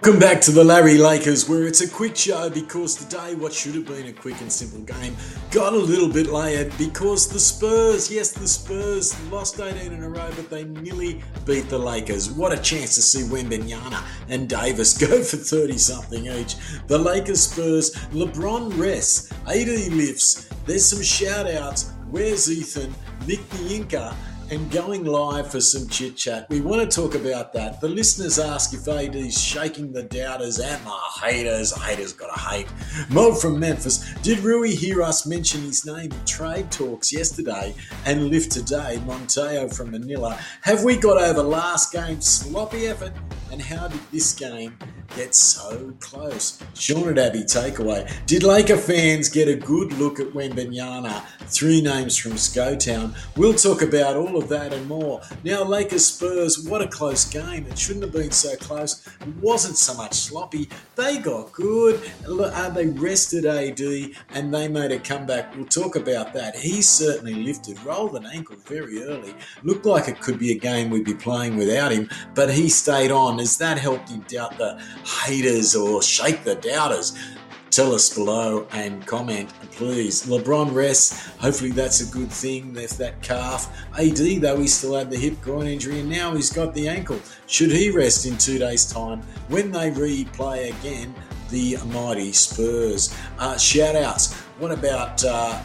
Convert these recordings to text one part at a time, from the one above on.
Welcome back to the Larry Lakers, where it's a quick show because today, what should have been a quick and simple game, got a little bit layered because the Spurs, yes, the Spurs lost 18 in a row, but they nearly beat the Lakers. What a chance to see Wembanyama and Davis go for 30 something each. The Lakers Spurs, LeBron rests, AD lifts. There's some shout outs. Where's Ethan? Mick Inca and going live for some chit chat. We want to talk about that. The listeners ask if AD's shaking the doubters and the haters. Haters gotta hate. Mo from Memphis. Did Rui hear us mention his name in trade talks yesterday and lift today? Monteo from Manila. Have we got over last game's sloppy effort? And how did this game get so close? Sean at Abbey takeaway. Did Laker fans get a good look at Wembanyama? Three names from Scotown. We'll talk about all of that and more. Now, Lakers Spurs, what a close game. It shouldn't have been so close. It wasn't so much sloppy. They got good. Uh, they rested AD and they made a comeback. We'll talk about that. He certainly lifted, rolled an ankle very early. Looked like it could be a game we'd be playing without him, but he stayed on. Has that helped him doubt the haters or shake the doubters? Tell us below and comment, please. LeBron rests. Hopefully that's a good thing. There's that calf. AD, though, he still had the hip groin injury and now he's got the ankle. Should he rest in two days' time when they replay again the mighty Spurs? Uh, shout outs. What about. Uh,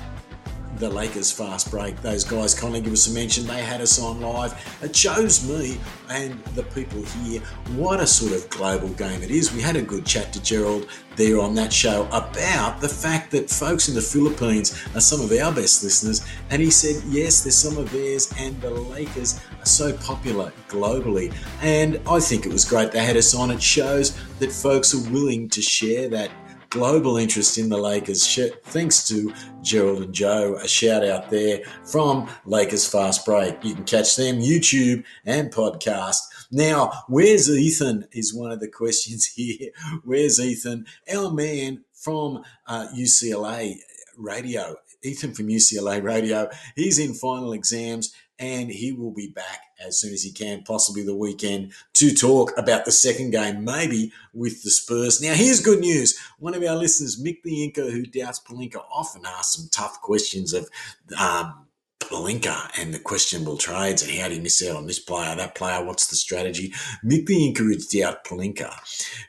the Lakers fast break. Those guys kindly give us a mention. They had us on live. It shows me and the people here what a sort of global game it is. We had a good chat to Gerald there on that show about the fact that folks in the Philippines are some of our best listeners. And he said, yes, there's some of theirs, and the Lakers are so popular globally. And I think it was great they had us on. It shows that folks are willing to share that global interest in the Lakers. Thanks to Gerald and Joe. A shout out there from Lakers Fast Break. You can catch them YouTube and podcast. Now, where's Ethan? Is one of the questions here. Where's Ethan? Our man from uh, UCLA Radio. Ethan from UCLA Radio. He's in final exams and he will be back as soon as he can, possibly the weekend, to talk about the second game, maybe with the Spurs. Now, here's good news. One of our listeners, Mick the Inca, who doubts Pelinka, often asks some tough questions of um, Pelinka and the questionable trades and how do you miss out on this player, that player, what's the strategy? Mick the Inca is doubt Pelinka.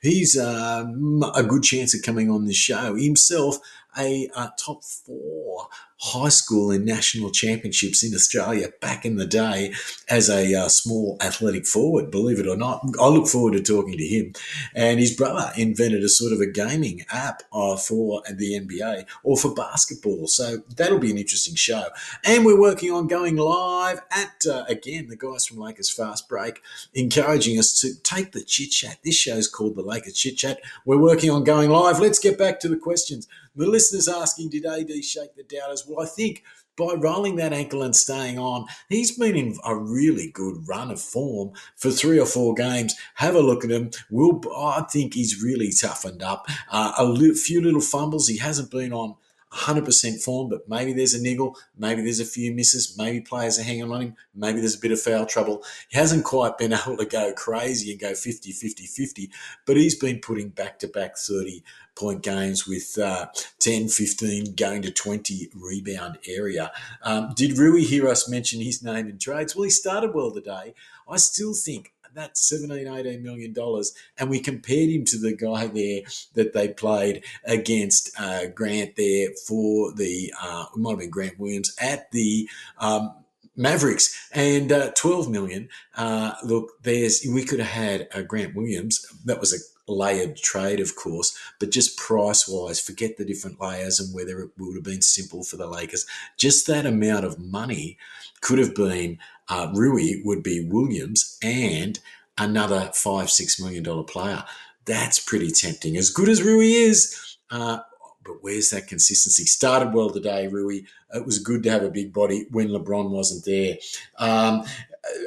He's um, a good chance of coming on this show. Himself, a, a top four high school and national championships in Australia back in the day as a uh, small athletic forward, believe it or not. I look forward to talking to him. And his brother invented a sort of a gaming app uh, for the NBA or for basketball. So that'll be an interesting show. And we're working on going live at, uh, again, the guys from Lakers Fast Break, encouraging us to take the chit chat. This show's called the Lakers Chit Chat. We're working on going live. Let's get back to the questions. The listeners asking, did AD shake the doubters? Well, I think by rolling that ankle and staying on, he's been in a really good run of form for three or four games. Have a look at him. Will I think he's really toughened up. Uh, a few little fumbles. He hasn't been on 100% form, but maybe there's a niggle, maybe there's a few misses, maybe players are hanging on him, maybe there's a bit of foul trouble. He hasn't quite been able to go crazy and go 50, 50, 50, but he's been putting back to back 30 point games with uh, 10, 15, going to 20 rebound area. Um, did Rui hear us mention his name in trades? Well, he started well today. I still think that 17, 18 million dollars. And we compared him to the guy there that they played against uh, Grant there for the, uh, it might have been Grant Williams at the, um, Mavericks and uh, 12 million. Uh, look, there's we could have had a Grant Williams. That was a layered trade, of course, but just price wise, forget the different layers and whether it would have been simple for the Lakers. Just that amount of money could have been uh, Rui would be Williams and another five, six million dollar player. That's pretty tempting. As good as Rui is, uh, but where's that consistency? Started well today, Rui. It was good to have a big body when LeBron wasn't there. Um,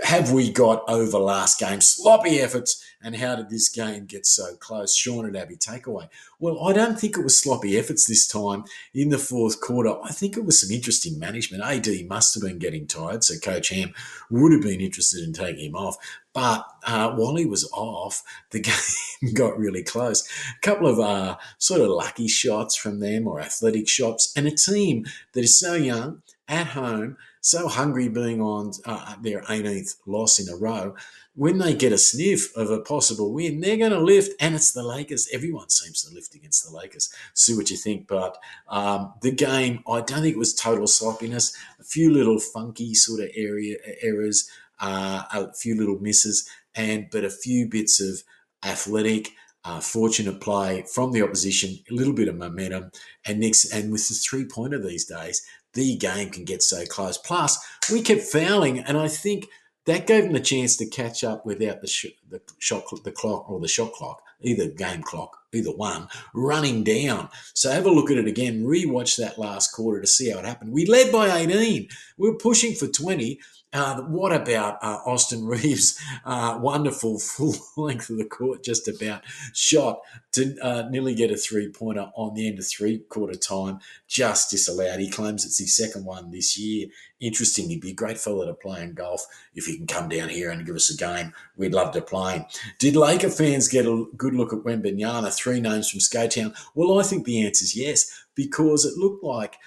have we got over last game? Sloppy efforts, and how did this game get so close? Sean and Abby takeaway. Well, I don't think it was sloppy efforts this time in the fourth quarter. I think it was some interesting management. AD must have been getting tired, so Coach Ham would have been interested in taking him off. But uh, while he was off, the game got really close. A couple of uh, sort of lucky shots from them or athletic shots, and a team that is so young at home so hungry being on uh, their 18th loss in a row. When they get a sniff of a possible win, they're going to lift, and it's the Lakers. Everyone seems to lift against the Lakers. See what you think, but um, the game, I don't think it was total sloppiness. A few little funky sort of area errors, uh, a few little misses, and but a few bits of athletic. Uh, fortunate play from the opposition, a little bit of momentum, and next and with the three pointer these days, the game can get so close. Plus, we kept fouling, and I think that gave them the chance to catch up without the sh- the shot the clock or the shot clock, either game clock, either one, running down. So have a look at it again. Rewatch that last quarter to see how it happened. We led by 18. We were pushing for 20. Uh, what about uh, Austin Reaves' uh, wonderful full length of the court, just about shot to uh, nearly get a three pointer on the end of three quarter time, just disallowed. He claims it's his second one this year. Interesting. He'd be a great fella to play in golf if he can come down here and give us a game. We'd love to play him. Did Laker fans get a good look at Wembanyama? Three names from Skatown. Well, I think the answer is yes, because it looked like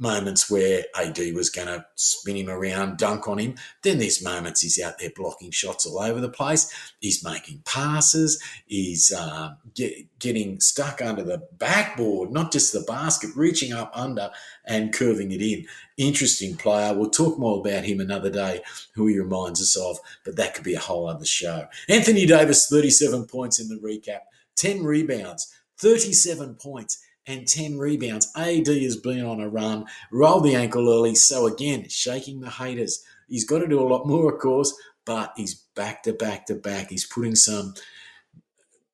moments where AD was going to spin him around, dunk on him. Then there's moments he's out there blocking shots all over the place. He's making passes. He's uh, get, getting stuck under the backboard, not just the basket, reaching up under and curving it in. Interesting player. We'll talk more about him another day, who he reminds us of, but that could be a whole other show. Anthony Davis, 37 points in the recap, 10 rebounds, 37 points and 10 rebounds. AD has been on a run, rolled the ankle early. So, again, shaking the haters. He's got to do a lot more, of course, but he's back to back to back. He's putting some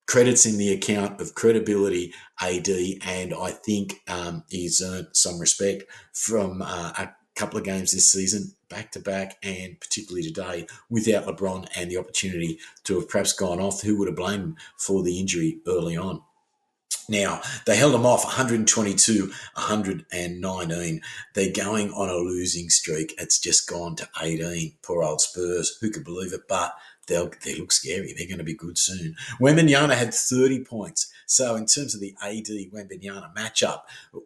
credits in the account of credibility, AD, and I think um, he's earned some respect from uh, a couple of games this season, back to back, and particularly today without LeBron and the opportunity to have perhaps gone off. Who would have blamed him for the injury early on? Now, they held them off 122, 119. They're going on a losing streak. It's just gone to 18. Poor old Spurs. Who could believe it? But they'll, they look scary. They're going to be good soon. Wembanyama had 30 points. So in terms of the AD Wembanyama matchup,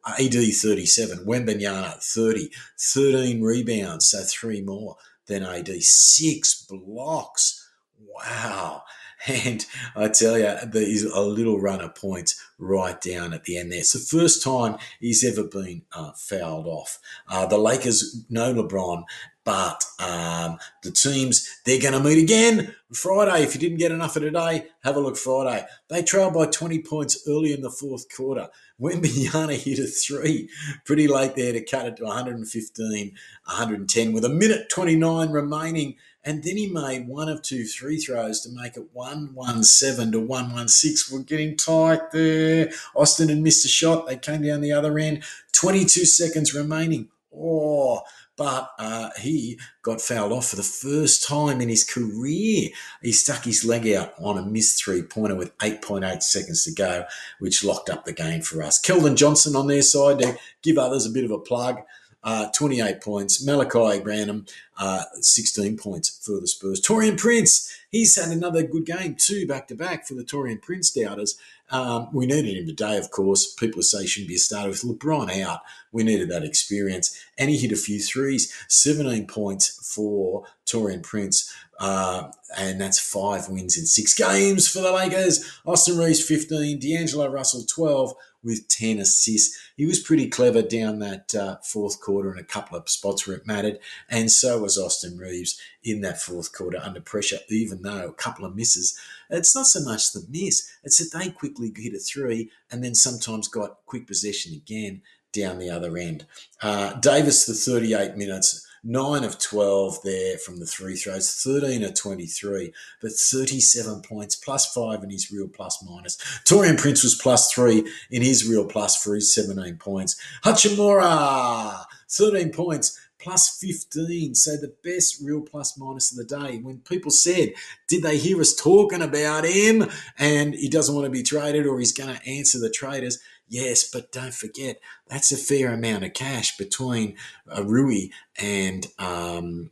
AD 37, Wembanyama 30, 13 rebounds, so three more than AD, six blocks. Wow. And I tell you, there's a little run of points right down at the end there. It's the first time he's ever been uh, fouled off. Uh, the Lakers know LeBron, but um, the teams, they're going to meet again Friday. If you didn't get enough of today, have a look Friday. They trailed by 20 points early in the fourth quarter. Wembanyama hit a three pretty late there to cut it to 115, 110 with a minute 29 remaining and then he made one of two free throws to make it 117 to 116. We're getting tight there. Austin had missed a shot. They came down the other end. 22 seconds remaining. Oh, but uh, he got fouled off for the first time in his career. He stuck his leg out on a missed three pointer with 8.8 seconds to go, which locked up the game for us. Keldon Johnson on their side to give others a bit of a plug uh, 28 points. Malaki Branham, uh, 16 points for the Spurs. Taurean Prince, he's had another good game, two back to back for the Taurean Prince doubters. Um, we needed him today, of course. People say he shouldn't be a starter with LeBron out. We needed that experience. And he hit a few threes, 17 points for Taurean Prince. Uh, and that's five wins in six games for the Lakers. Austin Reaves, 15. D'Angelo Russell, 12 with 10 assists. He was pretty clever down that uh, fourth quarter in a couple of spots where it mattered. And so was Austin Reaves in that fourth quarter under pressure, even though a couple of misses. It's not so much the miss, it's that they quickly hit a three and then sometimes got quick possession again down the other end. Uh, Davis, the 38 minutes 9 of 12 there from the three throws, 13 of 23, but 37 points, plus 5 in his real plus minus. Taurean Prince was plus 3 in his real plus for his 17 points. Hachimura, 13 points, plus 15. So the best real plus minus of the day. When people said, Did they hear us talking about him? And he doesn't want to be traded or he's going to answer the traders. Yes, but don't forget, that's a fair amount of cash between uh, Rui and. Um,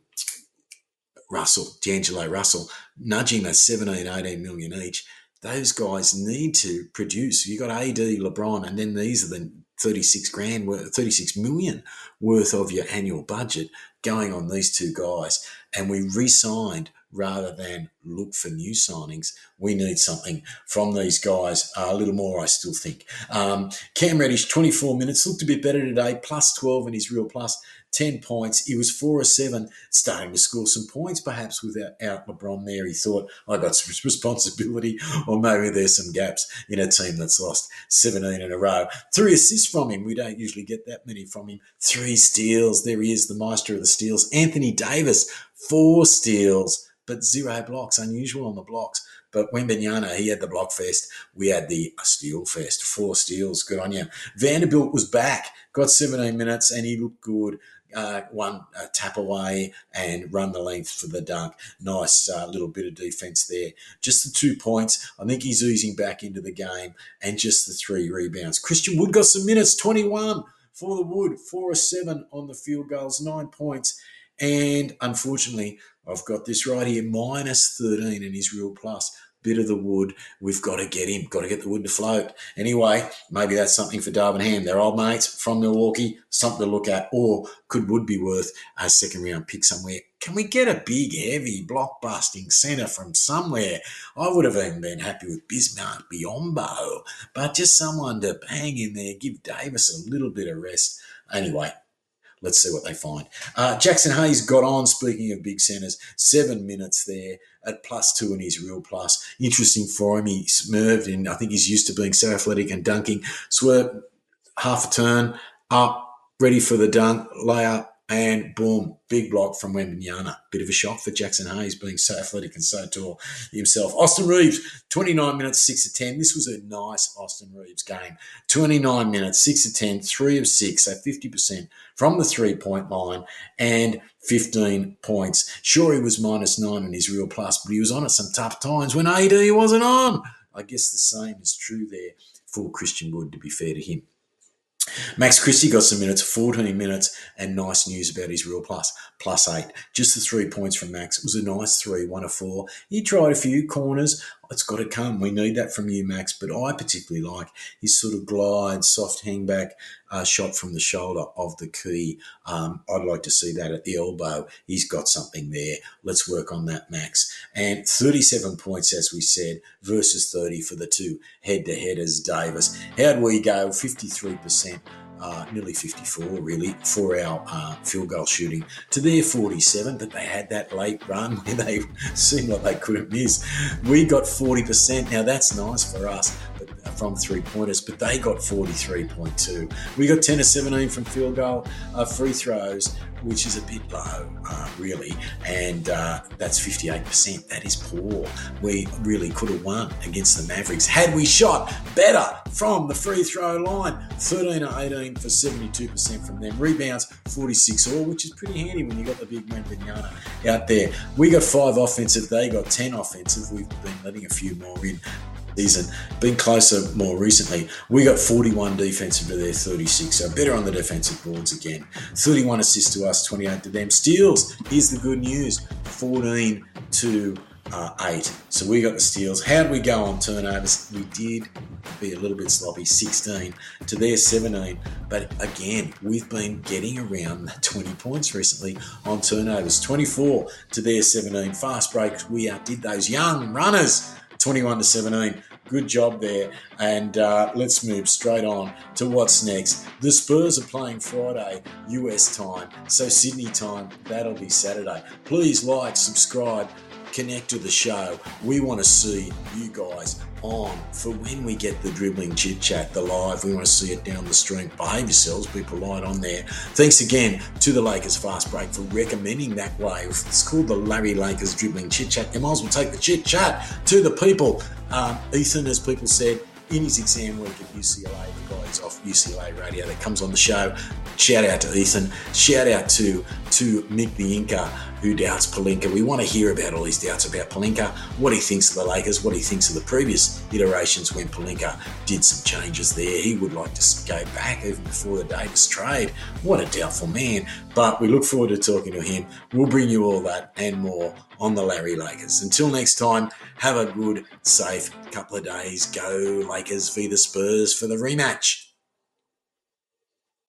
Russell, D'Angelo Russell, nudging that 17, 18 million each. Those guys need to produce. You've got AD, LeBron, and then these are the 36 grand, worth, 36 million worth of your annual budget going on these two guys. And we re signed rather than look for new signings. We need something from these guys. Uh, a little more, I still think. Um, Cam Reddish, 24 minutes, looked a bit better today, plus 12 in his real 10 points. He was 4 or 7, starting to score some points perhaps without out LeBron there. He thought, I got some responsibility, or maybe there's some gaps in a team that's lost 17 in a row. Three assists from him. We don't usually get that many from him. Three steals. There he is, the master of the steals. Anthony Davis, four steals but zero blocks, unusual on the blocks. But Wembanyama, he had the block fest. We had the steal fest, four steals. Good on you. Vanderbilt was back, got 17 minutes, and he looked good. Uh, one uh, tap away and run the length for the dunk. Nice uh, little bit of defense there. Just the two points. I think he's oozing back into the game, and just the three rebounds. Christian Wood got some minutes, 21 for the Wood, four or seven on the field goals, nine points. And unfortunately, I've got this right here, minus 13 in his real plus. Bit of the wood. We've got to get him. Got to get the wood to float. Anyway, maybe that's something for Darvin Ham. They're old mates from Milwaukee. Something to look at. Or could wood be worth a second round pick somewhere? Can we get a big, heavy, block busting centre from somewhere? I would have even been happy with Bismarck Biyombo, but just someone to bang in there, give Davis a little bit of rest. Anyway, let's see what they find. Uh, Jaxson Hayes got on, speaking of big centres, seven minutes there at plus two in his real plus. Interesting for him. He swerved, and I think he's used to being so athletic and dunking. Swerve, half a turn, up, ready for the dunk, layup, and boom, big block from Wembanyama. Bit of a shock for Jaxson Hayes being so athletic and so tall himself. Austin Reaves, 29 minutes, 6 to 10. This was a nice Austin Reaves game. 29 minutes, 6 to 10, 3 of 6, so 50% from the three point line and 15 points. Sure, he was minus 9 in his real plus, but he was on at some tough times when AD wasn't on. I guess the same is true there for Christian Wood, to be fair to him. Max Christie got some minutes, 14 minutes, and nice news about his real plus, plus eight. Just the three points from Max. It was a nice three, one of four. He tried a few corners. It's got to come. We need that from you, Max. But I particularly like his sort of glide, soft hangback uh, shot from the shoulder of the key. Um, I'd like to see that at the elbow. He's got something there. Let's work on that, Max. And 37 points, as we said, versus 30 for the two head to headers, Davis. How'd we go? 53% uh, nearly 54 really for our uh, field goal shooting to their 47, but they had that late run where they seemed like they couldn't miss. We got 40%. Now that's nice for us but, uh, from three pointers, but they got 43.2. We got 10 to 17 from field goal uh, free throws which is a bit low, uh, really, and uh, that's 58%. That is poor. We really could have won against the Mavericks had we shot better from the free throw line. 13 or 18 for 72% from them. Rebounds 46 all, which is pretty handy when you got the big man Wembanyama out there. We got five offensive, they got 10 offensive. We've been letting a few more in season. Been closer more recently. We got 41 defensive to their 36, so better on the defensive boards again. 31 assists to us, 28 to them. Steals, here's the good news 14 to uh, 8. So we got the steals. How did we go on turnovers? We did be a little bit sloppy, 16 to their 17. But again, we've been getting around 20 points recently on turnovers. 24 to their 17. Fast breaks, we outdid those young runners. 21 to 17. Good job there. And uh, let's move straight on to what's next. The Spurs are playing Friday, US time. So Sydney time, that'll be Saturday. Please like, subscribe, connect to the show. We want to see you guys on for when we get the dribbling chit chat, the live. We want to see it down the stream. Behave yourselves, be polite on there. Thanks again to the Lakers Fast Break for recommending that wave. It's called the Larry Lakers dribbling chit chat. You might as well take the chit chat to the people. Um, Ethan, as people said, in his exam week at UCLA, the guys off UCLA radio that comes on the show. Shout out to Ethan. Shout out to to Mick the Inca who doubts Pelinka. We want to hear about all his doubts about Pelinka, what he thinks of the Lakers, what he thinks of the previous iterations when Pelinka did some changes there. He would like to go back even before the Davis trade. What a doubtful man. But we look forward to talking to him. We'll bring you all that and more on the Larry Lakers. Until next time, have a good, safe couple of days. Go Lakers v the Spurs for the rematch.